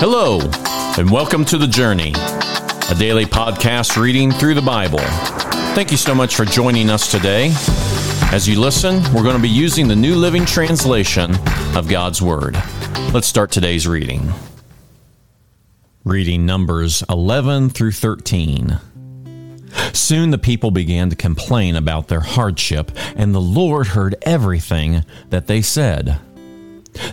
Hello, and welcome to The Journey, a daily podcast reading through the Bible. Thank you so much for joining us today. As you listen, we're going to be using the New Living Translation of God's Word. Let's start today's reading. Reading Numbers 11 through 13. Soon the people began to complain about their hardship, and the Lord heard everything that they said.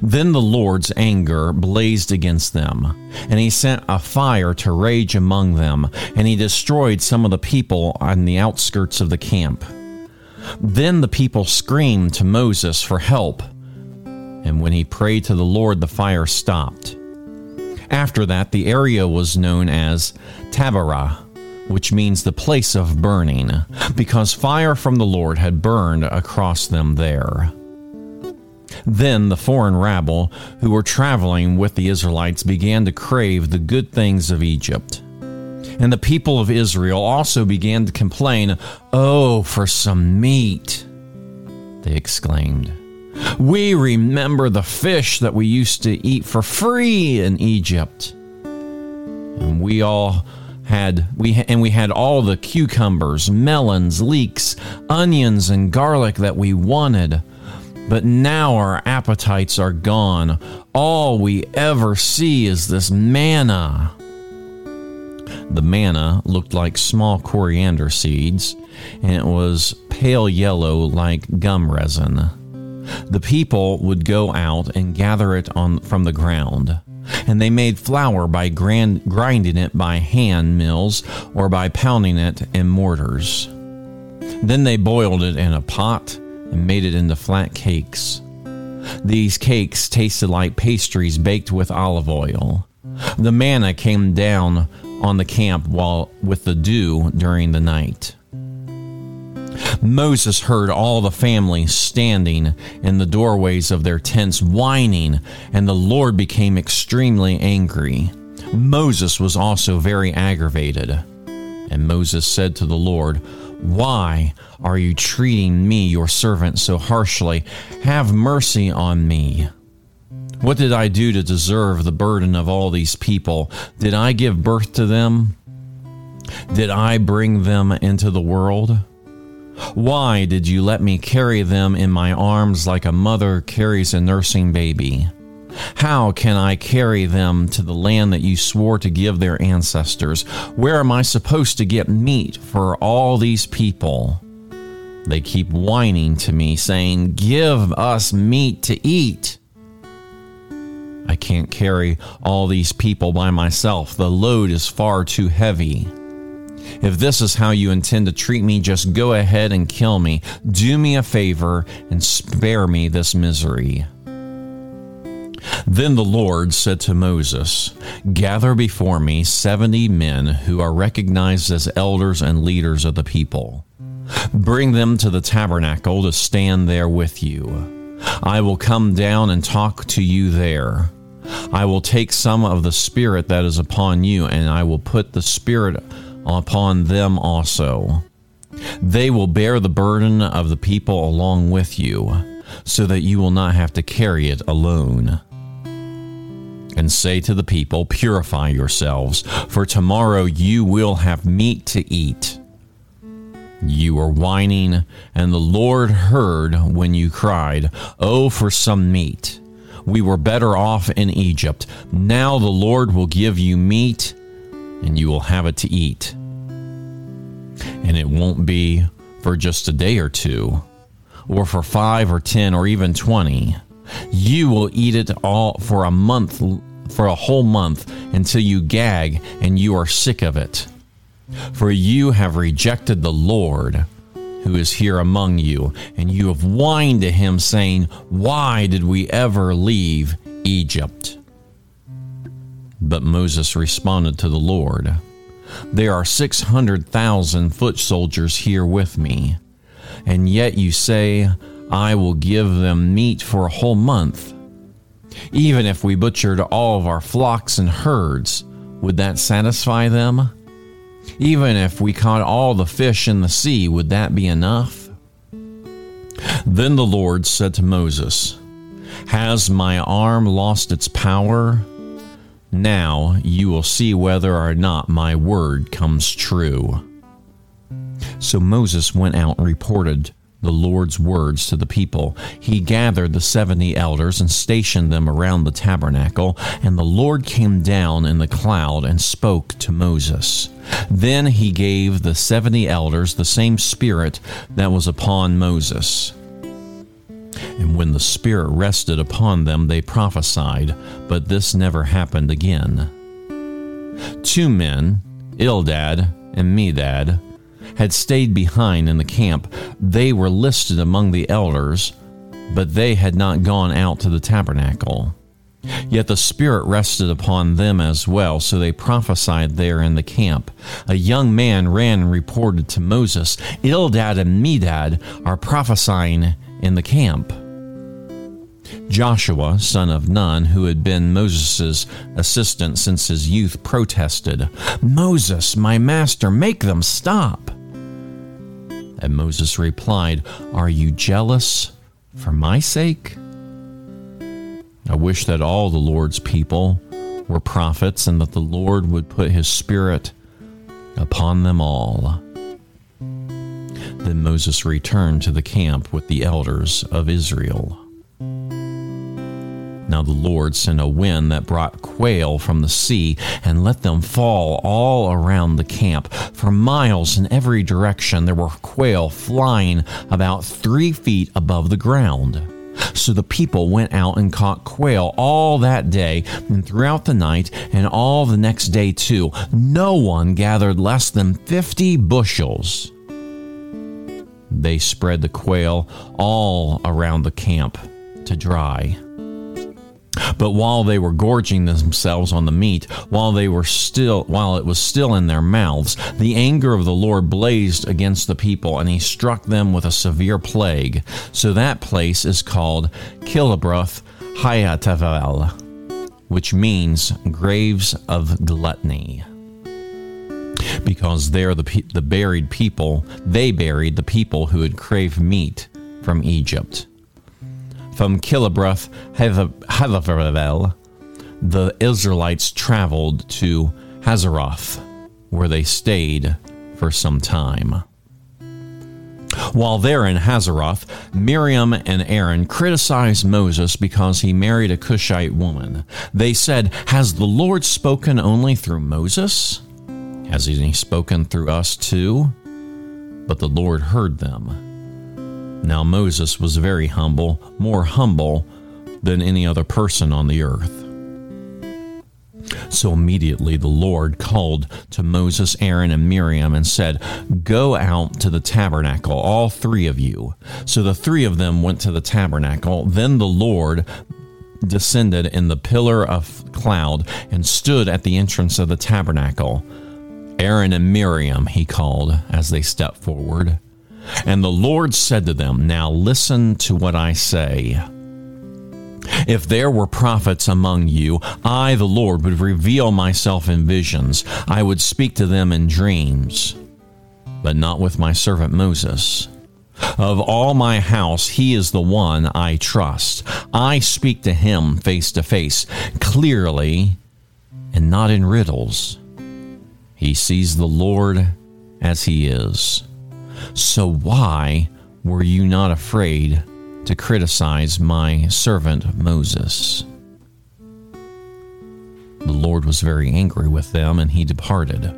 Then the Lord's anger blazed against them, and he sent a fire to rage among them, and he destroyed some of the people on the outskirts of the camp. Then the people screamed to Moses for help, and when he prayed to the Lord, the fire stopped. After that, the area was known as Taberah, which means the place of burning, because fire from the Lord had burned across them there. Then the foreign rabble who were traveling with the Israelites began to crave the good things of Egypt. And the people of Israel also began to complain, Oh, for some meat! They exclaimed. We remember the fish that we used to eat for free in Egypt. And we all had we and we had all the cucumbers, melons, leeks, onions and garlic that we wanted. But now our appetites are gone. All we ever see is this manna. The manna looked like small coriander seeds, and it was pale yellow like gum resin. The people would go out and gather it on from the ground, and they made flour by grand, grinding it by hand mills or by pounding it in mortars. Then they boiled it in a pot and made it into flat cakes. These cakes tasted like pastries baked with olive oil. The manna came down on the camp while with the dew during the night. Moses heard all the families standing in the doorways of their tents whining, and the Lord became extremely angry. Moses was also very aggravated. And Moses said to the Lord, why are you treating me, your servant, so harshly? Have mercy on me. What did I do to deserve the burden of all these people? Did I give birth to them? Did I bring them into the world? Why did you let me carry them in my arms like a mother carries a nursing baby? How can I carry them to the land that you swore to give their ancestors? Where am I supposed to get meat for all these people? They keep whining to me, saying, Give us meat to eat. I can't carry all these people by myself. The load is far too heavy. If this is how you intend to treat me, just go ahead and kill me. Do me a favor and spare me this misery. Then the Lord said to Moses, Gather before me seventy men who are recognized as elders and leaders of the people. Bring them to the tabernacle to stand there with you. I will come down and talk to you there. I will take some of the Spirit that is upon you, and I will put the Spirit upon them also. They will bear the burden of the people along with you, so that you will not have to carry it alone and say to the people, Purify yourselves, for tomorrow you will have meat to eat. You were whining, and the Lord heard when you cried, Oh, for some meat! We were better off in Egypt. Now the Lord will give you meat, and you will have it to eat. And it won't be for just a day or two, or for five or ten or even twenty. You will eat it all for a month for a whole month until you gag and you are sick of it. For you have rejected the Lord who is here among you, and you have whined to him, saying, Why did we ever leave Egypt? But Moses responded to the Lord, There are 600,000 foot soldiers here with me, and yet you say, I will give them meat for a whole month. Even if we butchered all of our flocks and herds, would that satisfy them? Even if we caught all the fish in the sea, would that be enough? Then the Lord said to Moses, Has my arm lost its power? Now you will see whether or not my word comes true. So Moses went out and reported the Lord's words to the people. He gathered the seventy elders and stationed them around the tabernacle, and the Lord came down in the cloud and spoke to Moses. Then he gave the seventy elders the same spirit that was upon Moses. And when the Spirit rested upon them, they prophesied, but this never happened again. Two men, Eldad and Medad, had stayed behind in the camp. They were listed among the elders, but they had not gone out to the tabernacle. Yet the Spirit rested upon them as well, so they prophesied there in the camp. A young man ran and reported to Moses, Eldad and Medad are prophesying in the camp. Joshua, son of Nun, who had been Moses' assistant since his youth, protested, Moses, my master, make them stop. And Moses replied, Are you jealous for my sake? I wish that all the Lord's people were prophets and that the Lord would put his spirit upon them all. Then Moses returned to the camp with the elders of Israel. Now the Lord sent a wind that brought quail from the sea and let them fall all around the camp. For miles in every direction there were quail flying about three feet above the ground. So the people went out and caught quail all that day and throughout the night and all the next day too. No one gathered less than fifty bushels. They spread the quail all around the camp to dry. But while they were gorging themselves on the meat, while they were still while it was still in their mouths, the anger of the Lord blazed against the people, and he struck them with a severe plague. So that place is called Kibroth Hattaavah, which means graves of gluttony. Because there the, the buried people, they buried the people who had craved meat from Egypt. From Kibroth Hattaavah, the Israelites traveled to Hazeroth, where they stayed for some time. While there in Hazeroth, Miriam and Aaron criticized Moses because he married a Cushite woman. They said, Has the Lord spoken only through Moses? Has he spoken through us too? But the Lord heard them. Now Moses was very humble, more humble than any other person on the earth. So immediately the Lord called to Moses, Aaron, and Miriam and said, Go out to the tabernacle, all three of you. So the three of them went to the tabernacle. Then the Lord descended in the pillar of cloud and stood at the entrance of the tabernacle. Aaron and Miriam, he called as they stepped forward. And the Lord said to them, Now listen to what I say. If there were prophets among you, I, the Lord, would reveal myself in visions. I would speak to them in dreams, but not with my servant Moses. Of all my house, he is the one I trust. I speak to him face to face, clearly, and not in riddles. He sees the Lord as he is. So why were you not afraid to criticize my servant Moses? The Lord was very angry with them, and he departed.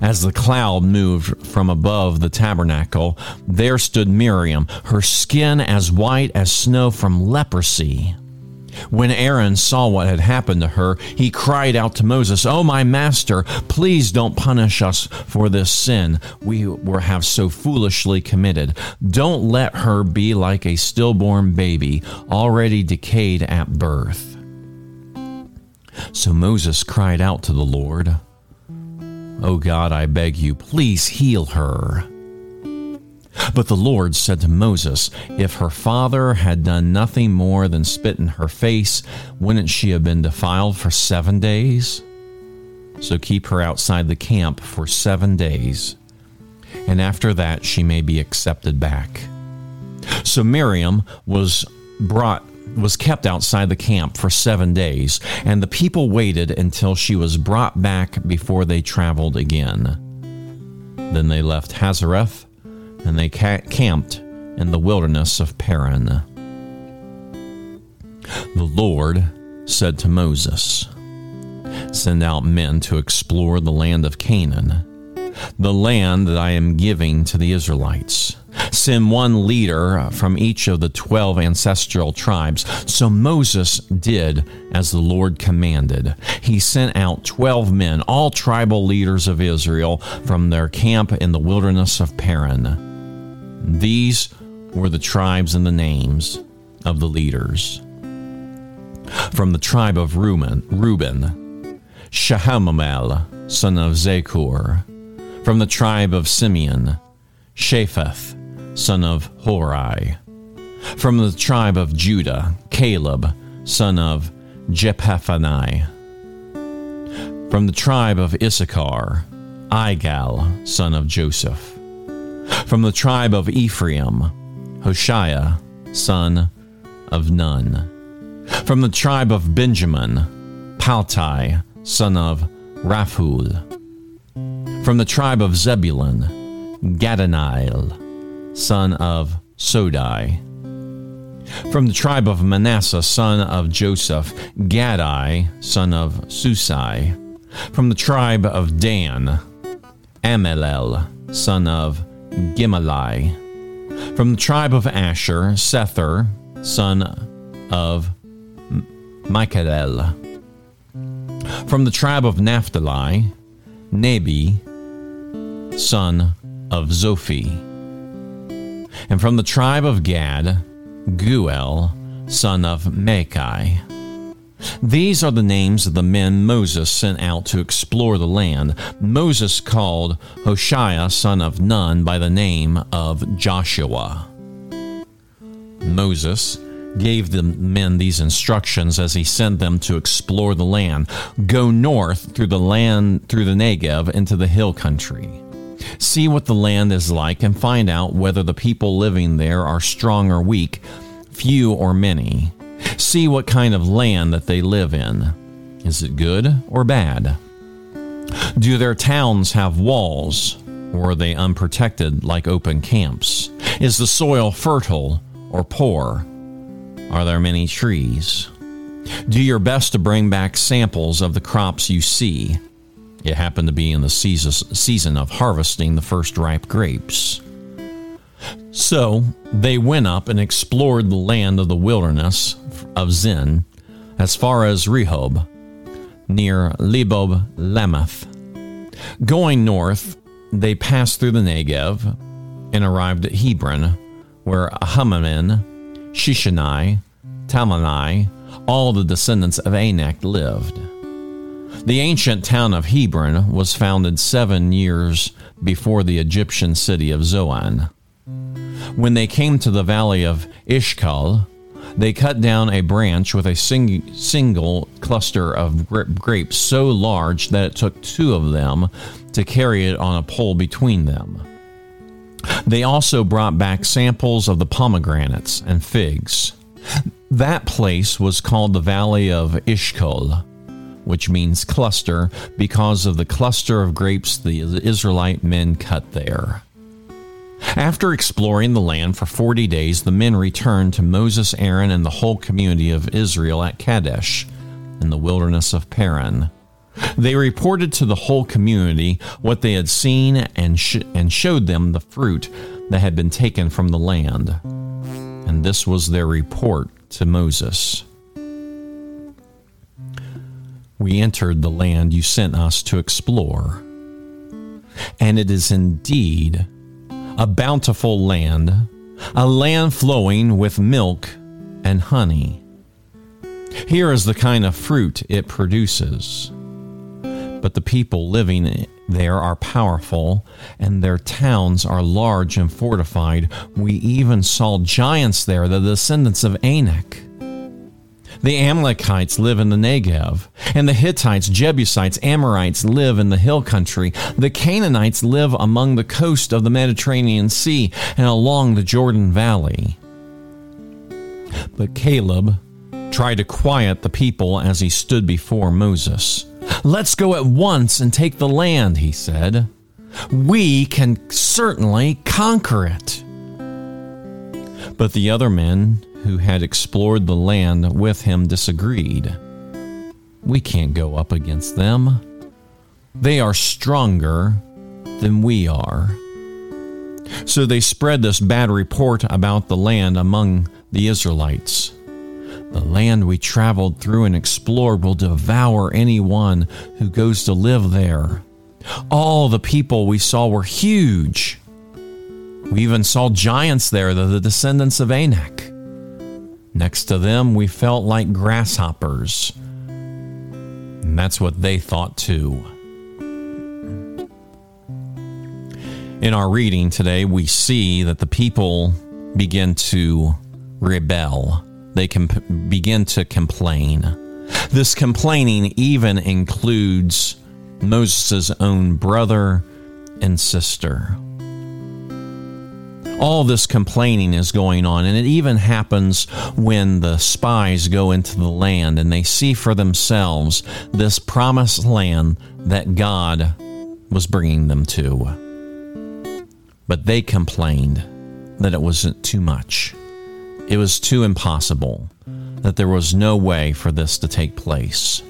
As the cloud moved from above the tabernacle, there stood Miriam, her skin as white as snow from leprosy. When Aaron saw what had happened to her, he cried out to Moses, Oh, my master, please don't punish us for this sin we were have so foolishly committed. Don't let her be like a stillborn baby, already decayed at birth. So Moses cried out to the Lord, Oh God, I beg you, please heal her. But the Lord said to Moses, If her father had done nothing more than spit in her face, wouldn't she have been defiled for seven days? So keep her outside the camp for seven days, and after that she may be accepted back. So Miriam was brought was kept outside the camp for seven days, and the people waited until she was brought back before they traveled again. Then they left Hazeroth, and they ca- camped in the wilderness of Paran. The Lord said to Moses, Send out men to explore the land of Canaan, the land that I am giving to the Israelites. Send one leader from each of the twelve ancestral tribes. So Moses did as the Lord commanded. He sent out twelve men, all tribal leaders of Israel, from their camp in the wilderness of Paran. These were the tribes and the names of the leaders. From the tribe of Reuben, Reuben Shahamamel, son of Zaccur. From the tribe of Simeon, Shepheth, son of Hori. From the tribe of Judah, Caleb, son of Jephaphani. From the tribe of Issachar, Igal, son of Joseph. From the tribe of Ephraim, Hoshea, son of Nun. From the tribe of Benjamin, Paltai, son of Raphuel. From the tribe of Zebulun, Gadaniel, son of Sodai. From the tribe of Manasseh, son of Joseph, Gadai, son of Susai. From the tribe of Dan, Amalel, son of Gimalai. From the tribe of Asher, Sethur, son of Michael. From the tribe of Naphtali, Nahbi, son of Zophi. And from the tribe of Gad, Guel, son of Machai. These are the names of the men Moses sent out to explore the land. Moses called Hoshea, son of Nun, by the name of Joshua. Moses gave the men these instructions as he sent them to explore the land. Go north through the land through the Negev into the hill country. See what the land is like and find out whether the people living there are strong or weak, few or many. See what kind of land that they live in. Is it good or bad? Do their towns have walls, or are they unprotected like open camps? Is the soil fertile or poor? Are there many trees? Do your best to bring back samples of the crops you see. It happened to be in the season of harvesting the first ripe grapes. So they went up and explored the land of the wilderness of Zin as far as Rehob, near Lebob Lamath. Going north, they passed through the Negev and arrived at Hebron, where Ahamamin, Shishani, Talmani, all the descendants of Anak lived. The ancient town of Hebron was founded seven years before the Egyptian city of Zoan. When they came to the valley of Eshcol, they cut down a branch with a sing- single cluster of grapes so large that it took two of them to carry it on a pole between them. They also brought back samples of the pomegranates and figs. That place was called the Valley of Eshcol, which means cluster because of the cluster of grapes the Israelite men cut there. After exploring the land for 40 days, the men returned to Moses, Aaron, and the whole community of Israel at Kadesh in the wilderness of Paran. They reported to the whole community what they had seen and, sh- and showed them the fruit that had been taken from the land. And this was their report to Moses. We entered the land you sent us to explore, and it is indeed a bountiful land, a land flowing with milk and honey. Here is the kind of fruit it produces. But the people living there are powerful, and their towns are large and fortified. We even saw giants there, the descendants of Anak. The Amalekites live in the Negev, and the Hittites, Jebusites, Amorites live in the hill country. The Canaanites live among the coast of the Mediterranean Sea and along the Jordan Valley. But Caleb tried to quiet the people as he stood before Moses. Let's go at once and take the land, he said. We can certainly conquer it. But the other men who had explored the land with him disagreed. We can't go up against them. They are stronger than we are. So they spread this bad report about the land among the Israelites. The land we traveled through and explored will devour anyone who goes to live there. All the people we saw were huge. We even saw giants there, the descendants of Anak. Next to them, we felt like grasshoppers. And that's what they thought too. In our reading today, we see that the people begin to rebel. They can begin to complain. This complaining even includes Moses' own brother and sister. All this complaining is going on, and it even happens when the spies go into the land and they see for themselves this promised land that God was bringing them to. But they complained that it wasn't too much. It was too impossible, that there was no way for this to take place.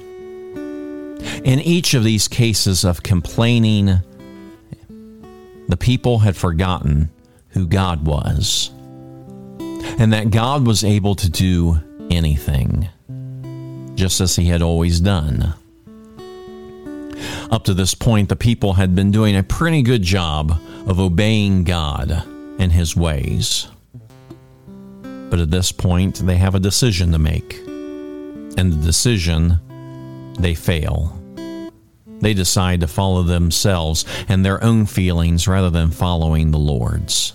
In each of these cases of complaining, the people had forgotten who God was and that God was able to do anything, just as He had always done. Up to this point, the people had been doing a pretty good job of obeying God and His ways. But at this point, they have a decision to make. And the decision, they fail. They decide to follow themselves and their own feelings rather than following the Lord's.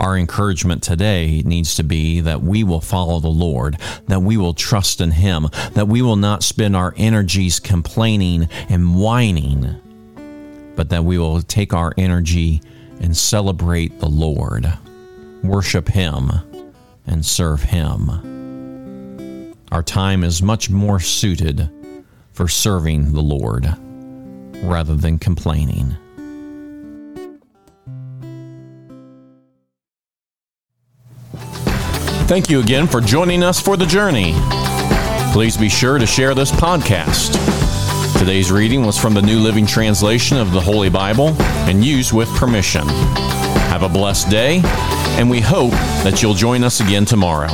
Our encouragement today needs to be that we will follow the Lord, that we will trust in Him, that we will not spend our energies complaining and whining but that we will take our energy and celebrate the Lord, worship Him, and serve Him. Our time is much more suited for serving the Lord rather than complaining. Thank you again for joining us for the journey. Please be sure to share this podcast Today's reading was from the New Living Translation of the Holy Bible and used with permission. Have a blessed day, and we hope that you'll join us again tomorrow.